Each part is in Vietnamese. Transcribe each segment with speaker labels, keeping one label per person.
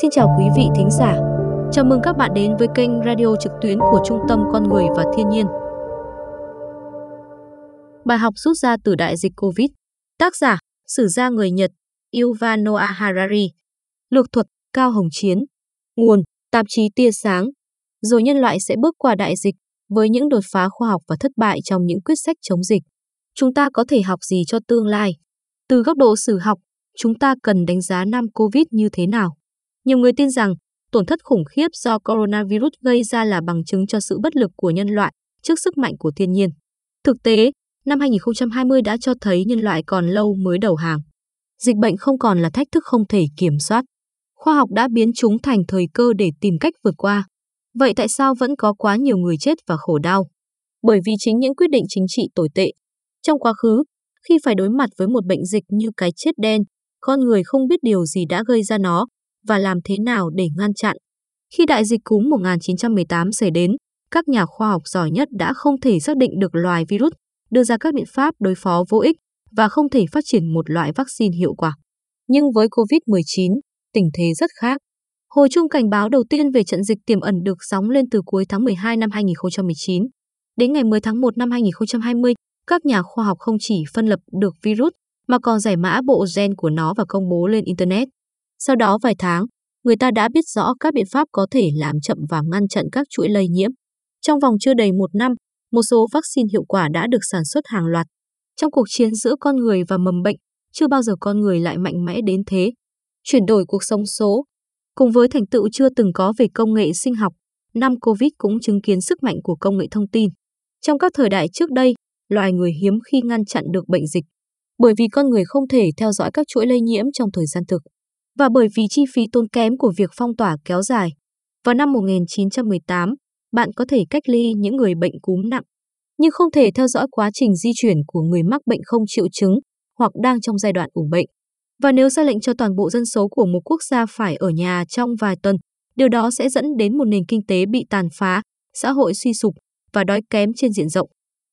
Speaker 1: Xin chào quý vị thính giả. Chào mừng các bạn đến với kênh radio trực tuyến của Trung tâm Con người và Thiên nhiên. Bài học rút ra từ đại dịch Covid. Tác giả: Sử gia người Nhật, Yuval Noah Harari. Lược thuật: Cao Hồng Chiến. Nguồn: Tạp chí Tia sáng. Rồi nhân loại sẽ bước qua đại dịch với những đột phá khoa học và thất bại trong những quyết sách chống dịch. Chúng ta có thể học gì cho tương lai? Từ góc độ sử học, chúng ta cần đánh giá năm Covid như thế nào? Nhiều người tin rằng tổn thất khủng khiếp do coronavirus gây ra là bằng chứng cho sự bất lực của nhân loại trước sức mạnh của thiên nhiên. Thực tế, năm 2020 đã cho thấy nhân loại còn lâu mới đầu hàng. Dịch bệnh không còn là thách thức không thể kiểm soát. Khoa học đã biến chúng thành thời cơ để tìm cách vượt qua. Vậy tại sao vẫn có quá nhiều người chết và khổ đau? Bởi vì chính những quyết định chính trị tồi tệ. Trong quá khứ, khi phải đối mặt với một bệnh dịch như cái chết đen, con người không biết điều gì đã gây ra nó và làm thế nào để ngăn chặn. Khi đại dịch cúm 1918 xảy đến, các nhà khoa học giỏi nhất đã không thể xác định được loài virus, đưa ra các biện pháp đối phó vô ích và không thể phát triển một loại vaccine hiệu quả. Nhưng với COVID-19, tình thế rất khác. Hồi chung cảnh báo đầu tiên về trận dịch tiềm ẩn được sóng lên từ cuối tháng 12 năm 2019. Đến ngày 10 tháng 1 năm 2020, các nhà khoa học không chỉ phân lập được virus mà còn giải mã bộ gen của nó và công bố lên Internet. Sau đó vài tháng, người ta đã biết rõ các biện pháp có thể làm chậm và ngăn chặn các chuỗi lây nhiễm. Trong vòng chưa đầy một năm, một số vaccine hiệu quả đã được sản xuất hàng loạt. Trong cuộc chiến giữa con người và mầm bệnh, chưa bao giờ con người lại mạnh mẽ đến thế. Chuyển đổi cuộc sống số, cùng với thành tựu chưa từng có về công nghệ sinh học, năm Covid cũng chứng kiến sức mạnh của công nghệ thông tin. Trong các thời đại trước đây, loài người hiếm khi ngăn chặn được bệnh dịch, bởi vì con người không thể theo dõi các chuỗi lây nhiễm trong thời gian thực và bởi vì chi phí tốn kém của việc phong tỏa kéo dài. Vào năm 1918, bạn có thể cách ly những người bệnh cúm nặng, nhưng không thể theo dõi quá trình di chuyển của người mắc bệnh không triệu chứng hoặc đang trong giai đoạn ủ bệnh. Và nếu ra lệnh cho toàn bộ dân số của một quốc gia phải ở nhà trong vài tuần, điều đó sẽ dẫn đến một nền kinh tế bị tàn phá, xã hội suy sụp và đói kém trên diện rộng.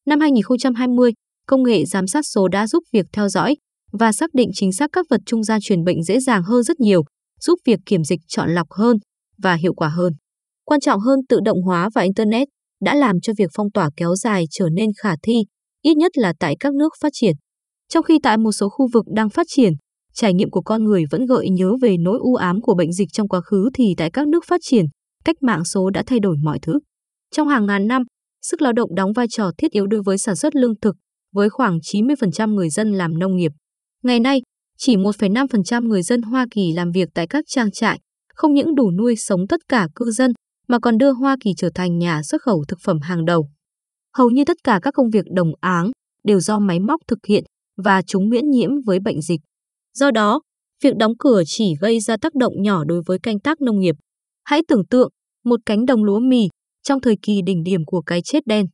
Speaker 1: Năm 2020, công nghệ giám sát số đã giúp việc theo dõi, và xác định chính xác các vật trung gian truyền bệnh dễ dàng hơn rất nhiều, giúp việc kiểm dịch chọn lọc hơn và hiệu quả hơn. Quan trọng hơn tự động hóa và Internet đã làm cho việc phong tỏa kéo dài trở nên khả thi, ít nhất là tại các nước phát triển. Trong khi tại một số khu vực đang phát triển, trải nghiệm của con người vẫn gợi nhớ về nỗi u ám của bệnh dịch trong quá khứ thì tại các nước phát triển, cách mạng số đã thay đổi mọi thứ. Trong hàng ngàn năm, sức lao động đóng vai trò thiết yếu đối với sản xuất lương thực, với khoảng 90% người dân làm nông nghiệp. Ngày nay, chỉ 1,5% người dân Hoa Kỳ làm việc tại các trang trại, không những đủ nuôi sống tất cả cư dân, mà còn đưa Hoa Kỳ trở thành nhà xuất khẩu thực phẩm hàng đầu. Hầu như tất cả các công việc đồng áng đều do máy móc thực hiện và chúng miễn nhiễm với bệnh dịch. Do đó, việc đóng cửa chỉ gây ra tác động nhỏ đối với canh tác nông nghiệp. Hãy tưởng tượng một cánh đồng lúa mì trong thời kỳ đỉnh điểm của cái chết đen.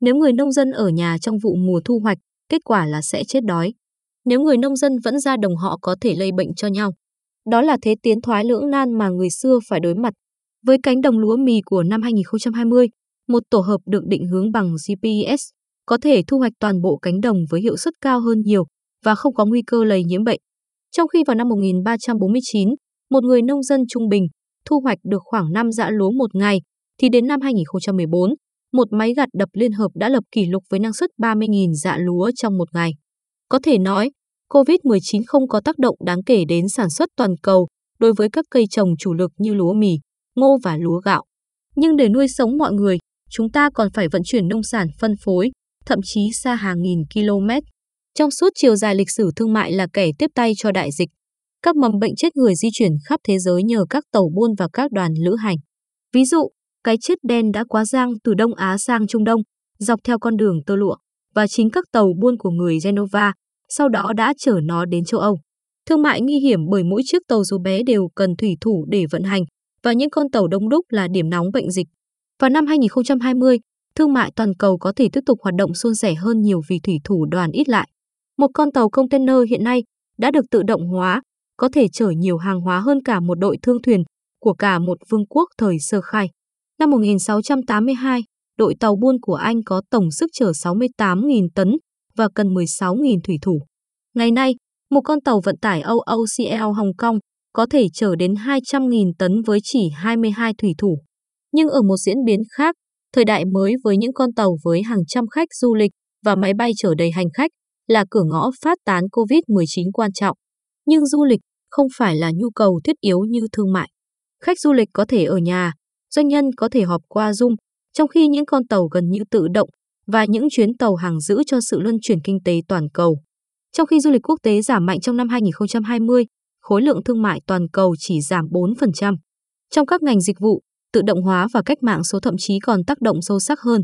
Speaker 1: Nếu người nông dân ở nhà trong vụ mùa thu hoạch, kết quả là sẽ chết đói nếu người nông dân vẫn ra đồng họ có thể lây bệnh cho nhau. Đó là thế tiến thoái lưỡng nan mà người xưa phải đối mặt. Với cánh đồng lúa mì của năm 2020, một tổ hợp được định hướng bằng GPS có thể thu hoạch toàn bộ cánh đồng với hiệu suất cao hơn nhiều và không có nguy cơ lây nhiễm bệnh. Trong khi vào năm 1349, một người nông dân trung bình thu hoạch được khoảng 5 dã lúa một ngày, thì đến năm 2014, một máy gặt đập liên hợp đã lập kỷ lục với năng suất 30.000 dạ lúa trong một ngày. Có thể nói, COVID-19 không có tác động đáng kể đến sản xuất toàn cầu đối với các cây trồng chủ lực như lúa mì, ngô và lúa gạo. Nhưng để nuôi sống mọi người, chúng ta còn phải vận chuyển nông sản phân phối, thậm chí xa hàng nghìn km. Trong suốt chiều dài lịch sử thương mại là kẻ tiếp tay cho đại dịch. Các mầm bệnh chết người di chuyển khắp thế giới nhờ các tàu buôn và các đoàn lữ hành. Ví dụ, cái chết đen đã quá giang từ Đông Á sang Trung Đông, dọc theo con đường tơ lụa, và chính các tàu buôn của người Genova sau đó đã chở nó đến châu Âu. Thương mại nguy hiểm bởi mỗi chiếc tàu dù bé đều cần thủy thủ để vận hành và những con tàu đông đúc là điểm nóng bệnh dịch. Vào năm 2020, thương mại toàn cầu có thể tiếp tục hoạt động suôn sẻ hơn nhiều vì thủy thủ đoàn ít lại. Một con tàu container hiện nay đã được tự động hóa, có thể chở nhiều hàng hóa hơn cả một đội thương thuyền của cả một vương quốc thời sơ khai. Năm 1682, đội tàu buôn của Anh có tổng sức chở 68.000 tấn và cần 16.000 thủy thủ. Ngày nay, một con tàu vận tải OOCL Hồng Kông có thể chở đến 200.000 tấn với chỉ 22 thủy thủ. Nhưng ở một diễn biến khác, thời đại mới với những con tàu với hàng trăm khách du lịch và máy bay chở đầy hành khách là cửa ngõ phát tán COVID-19 quan trọng. Nhưng du lịch không phải là nhu cầu thiết yếu như thương mại. Khách du lịch có thể ở nhà, doanh nhân có thể họp qua Zoom, trong khi những con tàu gần như tự động và những chuyến tàu hàng giữ cho sự luân chuyển kinh tế toàn cầu. Trong khi du lịch quốc tế giảm mạnh trong năm 2020, khối lượng thương mại toàn cầu chỉ giảm 4%. Trong các ngành dịch vụ, tự động hóa và cách mạng số thậm chí còn tác động sâu sắc hơn.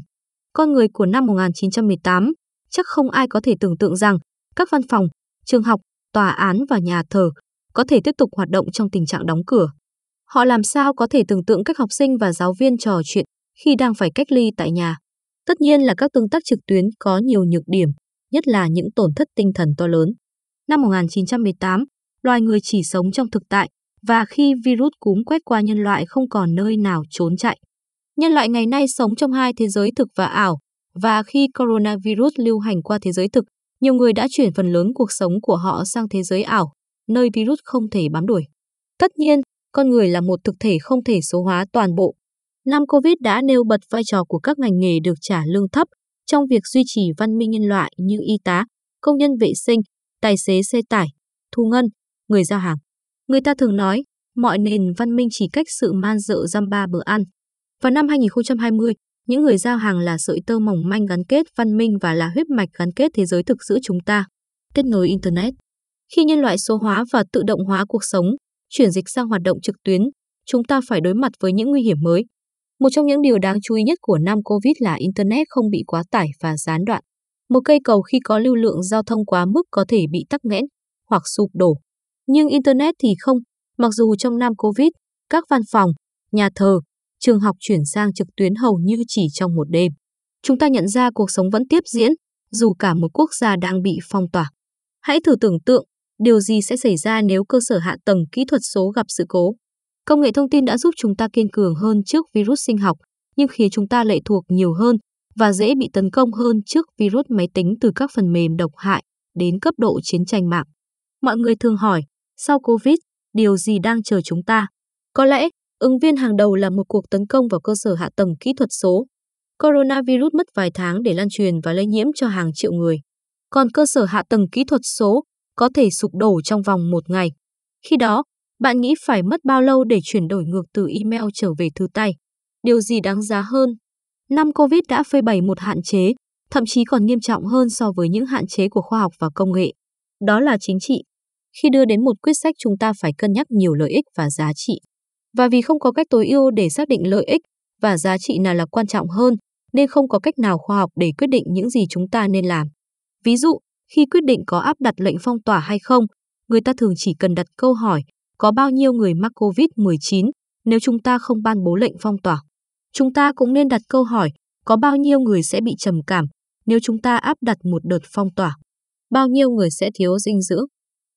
Speaker 1: Con người của năm 1918, chắc không ai có thể tưởng tượng rằng các văn phòng, trường học, tòa án và nhà thờ có thể tiếp tục hoạt động trong tình trạng đóng cửa. Họ làm sao có thể tưởng tượng cách học sinh và giáo viên trò chuyện khi đang phải cách ly tại nhà. Tất nhiên là các tương tác trực tuyến có nhiều nhược điểm, nhất là những tổn thất tinh thần to lớn. Năm 1918, loài người chỉ sống trong thực tại và khi virus cúm quét qua nhân loại không còn nơi nào trốn chạy. Nhân loại ngày nay sống trong hai thế giới thực và ảo, và khi coronavirus lưu hành qua thế giới thực, nhiều người đã chuyển phần lớn cuộc sống của họ sang thế giới ảo, nơi virus không thể bám đuổi. Tất nhiên, con người là một thực thể không thể số hóa toàn bộ. Năm Covid đã nêu bật vai trò của các ngành nghề được trả lương thấp trong việc duy trì văn minh nhân loại như y tá, công nhân vệ sinh, tài xế xe tải, thu ngân, người giao hàng. Người ta thường nói, mọi nền văn minh chỉ cách sự man dợ dăm ba bữa ăn. Vào năm 2020, những người giao hàng là sợi tơ mỏng manh gắn kết văn minh và là huyết mạch gắn kết thế giới thực giữa chúng ta. Kết nối Internet. Khi nhân loại số hóa và tự động hóa cuộc sống, chuyển dịch sang hoạt động trực tuyến, chúng ta phải đối mặt với những nguy hiểm mới. Một trong những điều đáng chú ý nhất của năm Covid là Internet không bị quá tải và gián đoạn. Một cây cầu khi có lưu lượng giao thông quá mức có thể bị tắc nghẽn hoặc sụp đổ. Nhưng Internet thì không, mặc dù trong năm Covid, các văn phòng, nhà thờ, trường học chuyển sang trực tuyến hầu như chỉ trong một đêm. Chúng ta nhận ra cuộc sống vẫn tiếp diễn, dù cả một quốc gia đang bị phong tỏa. Hãy thử tưởng tượng, điều gì sẽ xảy ra nếu cơ sở hạ tầng kỹ thuật số gặp sự cố. Công nghệ thông tin đã giúp chúng ta kiên cường hơn trước virus sinh học, nhưng khiến chúng ta lệ thuộc nhiều hơn và dễ bị tấn công hơn trước virus máy tính từ các phần mềm độc hại đến cấp độ chiến tranh mạng. Mọi người thường hỏi, sau Covid, điều gì đang chờ chúng ta? Có lẽ, ứng viên hàng đầu là một cuộc tấn công vào cơ sở hạ tầng kỹ thuật số. Coronavirus mất vài tháng để lan truyền và lây nhiễm cho hàng triệu người. Còn cơ sở hạ tầng kỹ thuật số có thể sụp đổ trong vòng một ngày. Khi đó, bạn nghĩ phải mất bao lâu để chuyển đổi ngược từ email trở về thư tay? Điều gì đáng giá hơn? Năm Covid đã phơi bày một hạn chế, thậm chí còn nghiêm trọng hơn so với những hạn chế của khoa học và công nghệ. Đó là chính trị. Khi đưa đến một quyết sách chúng ta phải cân nhắc nhiều lợi ích và giá trị. Và vì không có cách tối ưu để xác định lợi ích và giá trị nào là quan trọng hơn, nên không có cách nào khoa học để quyết định những gì chúng ta nên làm. Ví dụ, khi quyết định có áp đặt lệnh phong tỏa hay không, người ta thường chỉ cần đặt câu hỏi có bao nhiêu người mắc COVID-19 nếu chúng ta không ban bố lệnh phong tỏa. Chúng ta cũng nên đặt câu hỏi có bao nhiêu người sẽ bị trầm cảm nếu chúng ta áp đặt một đợt phong tỏa. Bao nhiêu người sẽ thiếu dinh dưỡng?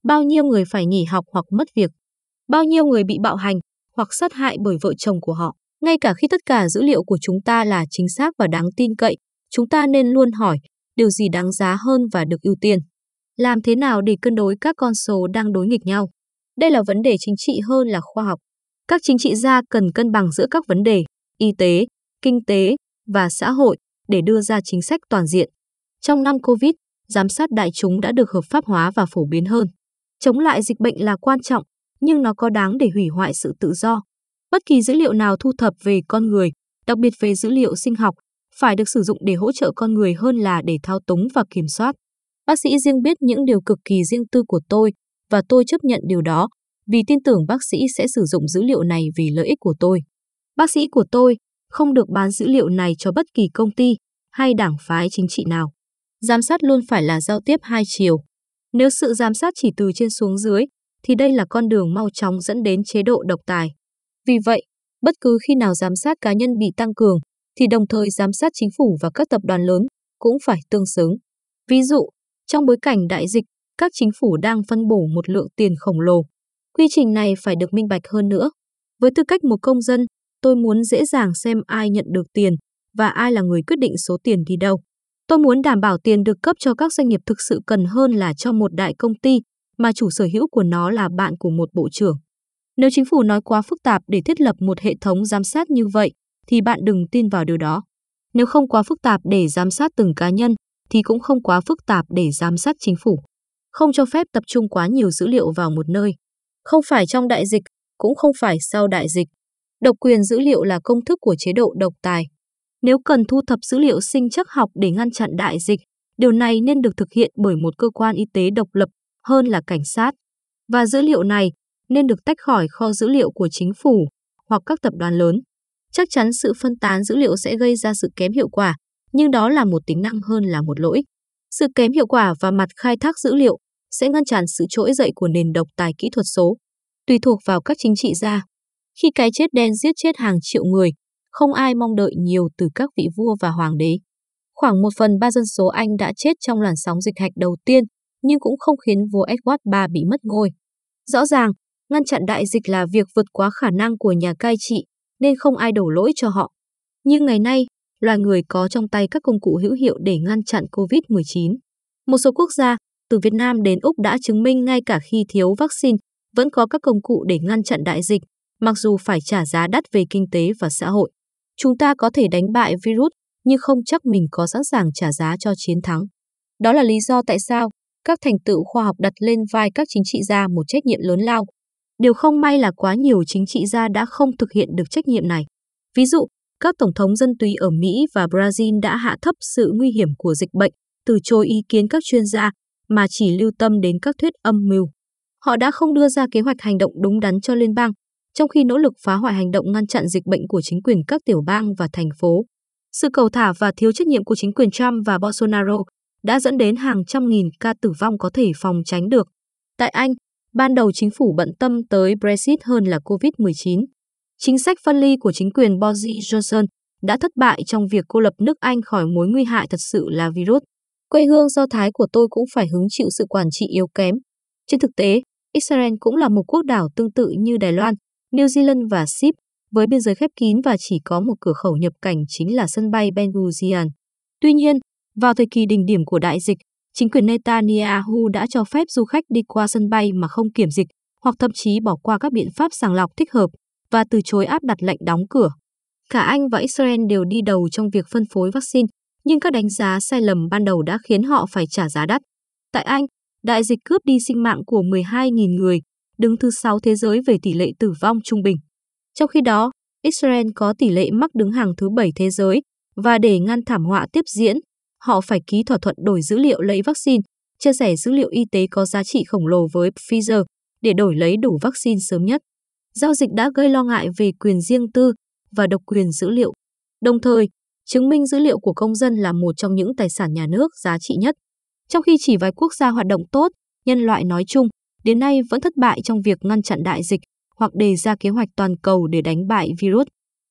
Speaker 1: Bao nhiêu người phải nghỉ học hoặc mất việc? Bao nhiêu người bị bạo hành hoặc sát hại bởi vợ chồng của họ? Ngay cả khi tất cả dữ liệu của chúng ta là chính xác và đáng tin cậy, chúng ta nên luôn hỏi điều gì đáng giá hơn và được ưu tiên. Làm thế nào để cân đối các con số đang đối nghịch nhau? Đây là vấn đề chính trị hơn là khoa học. Các chính trị gia cần cân bằng giữa các vấn đề y tế, kinh tế và xã hội để đưa ra chính sách toàn diện. Trong năm Covid, giám sát đại chúng đã được hợp pháp hóa và phổ biến hơn. Chống lại dịch bệnh là quan trọng, nhưng nó có đáng để hủy hoại sự tự do. Bất kỳ dữ liệu nào thu thập về con người, đặc biệt về dữ liệu sinh học, phải được sử dụng để hỗ trợ con người hơn là để thao túng và kiểm soát. Bác sĩ riêng biết những điều cực kỳ riêng tư của tôi và tôi chấp nhận điều đó vì tin tưởng bác sĩ sẽ sử dụng dữ liệu này vì lợi ích của tôi. Bác sĩ của tôi không được bán dữ liệu này cho bất kỳ công ty hay đảng phái chính trị nào. Giám sát luôn phải là giao tiếp hai chiều. Nếu sự giám sát chỉ từ trên xuống dưới, thì đây là con đường mau chóng dẫn đến chế độ độc tài. Vì vậy, bất cứ khi nào giám sát cá nhân bị tăng cường, thì đồng thời giám sát chính phủ và các tập đoàn lớn cũng phải tương xứng. Ví dụ, trong bối cảnh đại dịch, các chính phủ đang phân bổ một lượng tiền khổng lồ. Quy trình này phải được minh bạch hơn nữa. Với tư cách một công dân, tôi muốn dễ dàng xem ai nhận được tiền và ai là người quyết định số tiền đi đâu. Tôi muốn đảm bảo tiền được cấp cho các doanh nghiệp thực sự cần hơn là cho một đại công ty mà chủ sở hữu của nó là bạn của một bộ trưởng. Nếu chính phủ nói quá phức tạp để thiết lập một hệ thống giám sát như vậy, thì bạn đừng tin vào điều đó. Nếu không quá phức tạp để giám sát từng cá nhân, thì cũng không quá phức tạp để giám sát chính phủ. Không cho phép tập trung quá nhiều dữ liệu vào một nơi. Không phải trong đại dịch, cũng không phải sau đại dịch. Độc quyền dữ liệu là công thức của chế độ độc tài. Nếu cần thu thập dữ liệu sinh chắc học để ngăn chặn đại dịch, điều này nên được thực hiện bởi một cơ quan y tế độc lập hơn là cảnh sát. Và dữ liệu này nên được tách khỏi kho dữ liệu của chính phủ hoặc các tập đoàn lớn. Chắc chắn sự phân tán dữ liệu sẽ gây ra sự kém hiệu quả, nhưng đó là một tính năng hơn là một lỗi. Sự kém hiệu quả và mặt khai thác dữ liệu sẽ ngăn chặn sự trỗi dậy của nền độc tài kỹ thuật số, tùy thuộc vào các chính trị gia. Khi cái chết đen giết chết hàng triệu người, không ai mong đợi nhiều từ các vị vua và hoàng đế. Khoảng một phần ba dân số Anh đã chết trong làn sóng dịch hạch đầu tiên, nhưng cũng không khiến vua Edward III bị mất ngôi. Rõ ràng, ngăn chặn đại dịch là việc vượt quá khả năng của nhà cai trị, nên không ai đổ lỗi cho họ. Nhưng ngày nay, loài người có trong tay các công cụ hữu hiệu để ngăn chặn COVID-19. Một số quốc gia, từ Việt Nam đến Úc đã chứng minh ngay cả khi thiếu vaccine, vẫn có các công cụ để ngăn chặn đại dịch, mặc dù phải trả giá đắt về kinh tế và xã hội. Chúng ta có thể đánh bại virus, nhưng không chắc mình có sẵn sàng trả giá cho chiến thắng. Đó là lý do tại sao các thành tựu khoa học đặt lên vai các chính trị gia một trách nhiệm lớn lao. Điều không may là quá nhiều chính trị gia đã không thực hiện được trách nhiệm này. Ví dụ, các tổng thống dân túy ở Mỹ và Brazil đã hạ thấp sự nguy hiểm của dịch bệnh, từ chối ý kiến các chuyên gia mà chỉ lưu tâm đến các thuyết âm mưu. Họ đã không đưa ra kế hoạch hành động đúng đắn cho liên bang, trong khi nỗ lực phá hoại hành động ngăn chặn dịch bệnh của chính quyền các tiểu bang và thành phố. Sự cầu thả và thiếu trách nhiệm của chính quyền Trump và Bolsonaro đã dẫn đến hàng trăm nghìn ca tử vong có thể phòng tránh được. Tại Anh, ban đầu chính phủ bận tâm tới Brexit hơn là COVID-19. Chính sách phân ly của chính quyền Boris Johnson đã thất bại trong việc cô lập nước Anh khỏi mối nguy hại thật sự là virus. Quê hương Do Thái của tôi cũng phải hứng chịu sự quản trị yếu kém. Trên thực tế, Israel cũng là một quốc đảo tương tự như Đài Loan, New Zealand và Sip, với biên giới khép kín và chỉ có một cửa khẩu nhập cảnh chính là sân bay Ben Gurion. Tuy nhiên, vào thời kỳ đỉnh điểm của đại dịch, chính quyền Netanyahu đã cho phép du khách đi qua sân bay mà không kiểm dịch hoặc thậm chí bỏ qua các biện pháp sàng lọc thích hợp và từ chối áp đặt lệnh đóng cửa. Cả Anh và Israel đều đi đầu trong việc phân phối vaccine, nhưng các đánh giá sai lầm ban đầu đã khiến họ phải trả giá đắt. Tại Anh, đại dịch cướp đi sinh mạng của 12.000 người, đứng thứ 6 thế giới về tỷ lệ tử vong trung bình. Trong khi đó, Israel có tỷ lệ mắc đứng hàng thứ 7 thế giới, và để ngăn thảm họa tiếp diễn, họ phải ký thỏa thuận đổi dữ liệu lấy vaccine, chia sẻ dữ liệu y tế có giá trị khổng lồ với Pfizer để đổi lấy đủ vaccine sớm nhất. Giao dịch đã gây lo ngại về quyền riêng tư và độc quyền dữ liệu. Đồng thời, chứng minh dữ liệu của công dân là một trong những tài sản nhà nước giá trị nhất. Trong khi chỉ vài quốc gia hoạt động tốt, nhân loại nói chung, đến nay vẫn thất bại trong việc ngăn chặn đại dịch hoặc đề ra kế hoạch toàn cầu để đánh bại virus.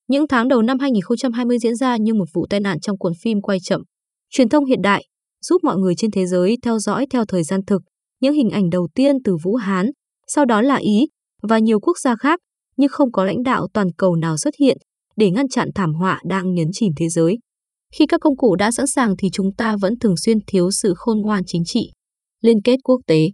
Speaker 1: Những tháng đầu năm 2020 diễn ra như một vụ tai nạn trong cuộn phim quay chậm. Truyền thông hiện đại giúp mọi người trên thế giới theo dõi theo thời gian thực những hình ảnh đầu tiên từ Vũ Hán, sau đó là Ý và nhiều quốc gia khác, nhưng không có lãnh đạo toàn cầu nào xuất hiện để ngăn chặn thảm họa đang nhấn chìm thế giới. Khi các công cụ đã sẵn sàng thì chúng ta vẫn thường xuyên thiếu sự khôn ngoan chính trị. Liên kết quốc tế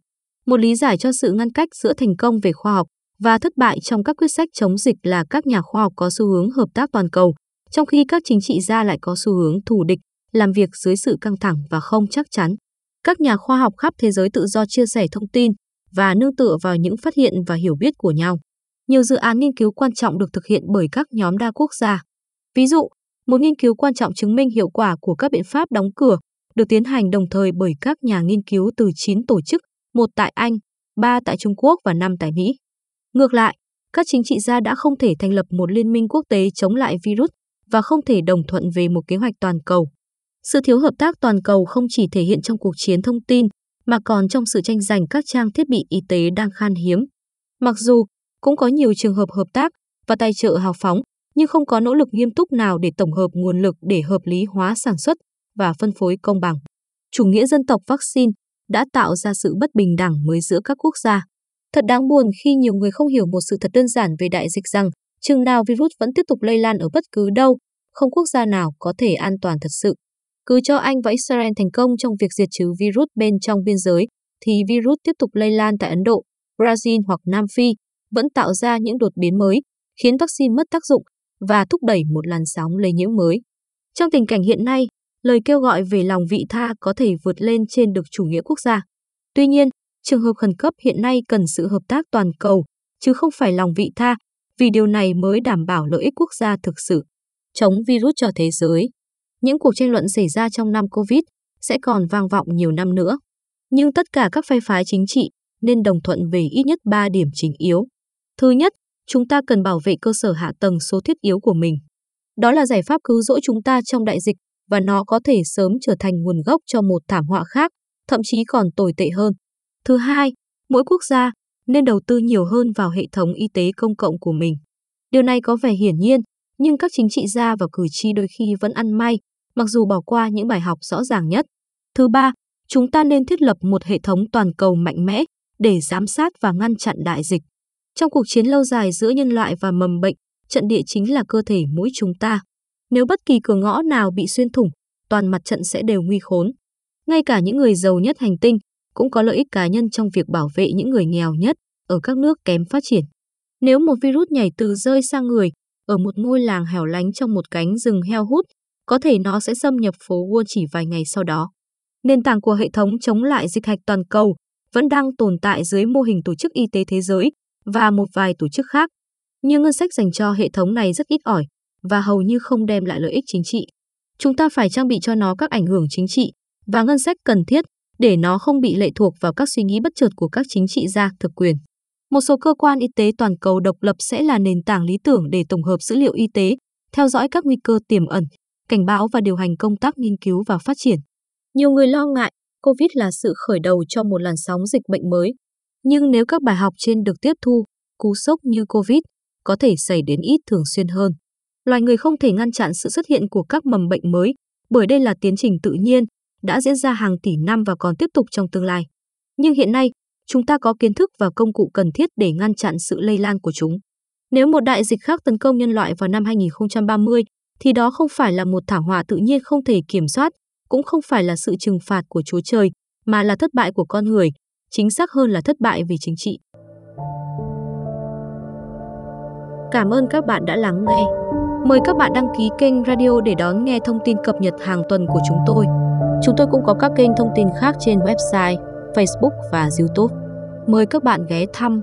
Speaker 1: Một lý giải cho sự ngăn cách giữa thành công về khoa học và thất bại trong các quyết sách chống dịch là các nhà khoa học có xu hướng hợp tác toàn cầu, trong khi các chính trị gia lại có xu hướng thù địch, làm việc dưới sự căng thẳng và không chắc chắn. Các nhà khoa học khắp thế giới tự do chia sẻ thông tin và nương tựa vào những phát hiện và hiểu biết của nhau. Nhiều dự án nghiên cứu quan trọng được thực hiện bởi các nhóm đa quốc gia. Ví dụ, một nghiên cứu quan trọng chứng minh hiệu quả của các biện pháp đóng cửa được tiến hành đồng thời bởi các nhà nghiên cứu từ 9 tổ chức, một tại Anh, ba tại Trung Quốc và năm tại Mỹ. Ngược lại, các chính trị gia đã không thể thành lập một liên minh quốc tế chống lại virus và không thể đồng thuận về một kế hoạch toàn cầu. Sự thiếu hợp tác toàn cầu không chỉ thể hiện trong cuộc chiến thông tin, mà còn trong sự tranh giành các trang thiết bị y tế đang khan hiếm. Mặc dù cũng có nhiều trường hợp hợp tác và tài trợ hào phóng, nhưng không có nỗ lực nghiêm túc nào để tổng hợp nguồn lực để hợp lý hóa sản xuất và phân phối công bằng. Chủ nghĩa dân tộc vaccine đã tạo ra sự bất bình đẳng mới giữa các quốc gia. Thật đáng buồn khi nhiều người không hiểu một sự thật đơn giản về đại dịch rằng chừng nào virus vẫn tiếp tục lây lan ở bất cứ đâu, không quốc gia nào có thể an toàn thật sự. Cứ cho Anh và Israel thành công trong việc diệt trừ virus bên trong biên giới, thì virus tiếp tục lây lan tại Ấn Độ, Brazil hoặc Nam Phi, vẫn tạo ra những đột biến mới, khiến vaccine mất tác dụng và thúc đẩy một làn sóng lây nhiễm mới. Trong tình cảnh hiện nay, lời kêu gọi về lòng vị tha có thể vượt lên trên được chủ nghĩa quốc gia. Tuy nhiên, trường hợp khẩn cấp hiện nay cần sự hợp tác toàn cầu, chứ không phải lòng vị tha, vì điều này mới đảm bảo lợi ích quốc gia thực sự. Chống virus cho thế giới. Những cuộc tranh luận xảy ra trong năm Covid sẽ còn vang vọng nhiều năm nữa. Nhưng tất cả các phe phái chính trị nên đồng thuận về ít nhất 3 điểm chính yếu. Thứ nhất, chúng ta cần bảo vệ cơ sở hạ tầng số thiết yếu của mình. Đó là giải pháp cứu rỗi chúng ta trong đại dịch và nó có thể sớm trở thành nguồn gốc cho một thảm họa khác, thậm chí còn tồi tệ hơn. Thứ hai, mỗi quốc gia nên đầu tư nhiều hơn vào hệ thống y tế công cộng của mình. Điều này có vẻ hiển nhiên, nhưng các chính trị gia và cử tri đôi khi vẫn ăn may, mặc dù bỏ qua những bài học rõ ràng nhất. Thứ ba, chúng ta nên thiết lập một hệ thống toàn cầu mạnh mẽ để giám sát và ngăn chặn đại dịch. Trong cuộc chiến lâu dài giữa nhân loại và mầm bệnh, trận địa chính là cơ thể mỗi chúng ta. Nếu bất kỳ cửa ngõ nào bị xuyên thủng, toàn mặt trận sẽ đều nguy khốn. Ngay cả những người giàu nhất hành tinh cũng có lợi ích cá nhân trong việc bảo vệ những người nghèo nhất ở các nước kém phát triển. Nếu một virus nhảy từ rơi sang người ở một ngôi làng hẻo lánh trong một cánh rừng heo hút, có thể nó sẽ xâm nhập phố Wall chỉ vài ngày sau đó. Nền tảng của hệ thống chống lại dịch hạch toàn cầu vẫn đang tồn tại dưới mô hình Tổ chức Y tế Thế giới và một vài tổ chức khác. Nhưng ngân sách dành cho hệ thống này rất ít ỏi và hầu như không đem lại lợi ích chính trị. Chúng ta phải trang bị cho nó các ảnh hưởng chính trị và ngân sách cần thiết để nó không bị lệ thuộc vào các suy nghĩ bất chợt của các chính trị gia thực quyền. Một số cơ quan y tế toàn cầu độc lập sẽ là nền tảng lý tưởng để tổng hợp dữ liệu y tế, theo dõi các nguy cơ tiềm ẩn, cảnh báo và điều hành công tác nghiên cứu và phát triển. Nhiều người lo ngại COVID là sự khởi đầu cho một làn sóng dịch bệnh mới. Nhưng nếu các bài học trên được tiếp thu, cú sốc như COVID có thể xảy đến ít thường xuyên hơn. Loài người không thể ngăn chặn sự xuất hiện của các mầm bệnh mới, bởi đây là tiến trình tự nhiên, đã diễn ra hàng tỷ năm và còn tiếp tục trong tương lai. Nhưng hiện nay, chúng ta có kiến thức và công cụ cần thiết để ngăn chặn sự lây lan của chúng. Nếu một đại dịch khác tấn công nhân loại vào năm 2030, thì đó không phải là một thảm họa tự nhiên không thể kiểm soát, cũng không phải là sự trừng phạt của Chúa Trời, mà là thất bại của con người, chính xác hơn là thất bại về chính trị. Cảm ơn các bạn đã lắng nghe. Mời các bạn đăng ký kênh radio để đón nghe thông tin cập nhật hàng tuần của chúng tôi. Chúng tôi cũng có các kênh thông tin khác trên website, Facebook và YouTube. Mời các bạn ghé thăm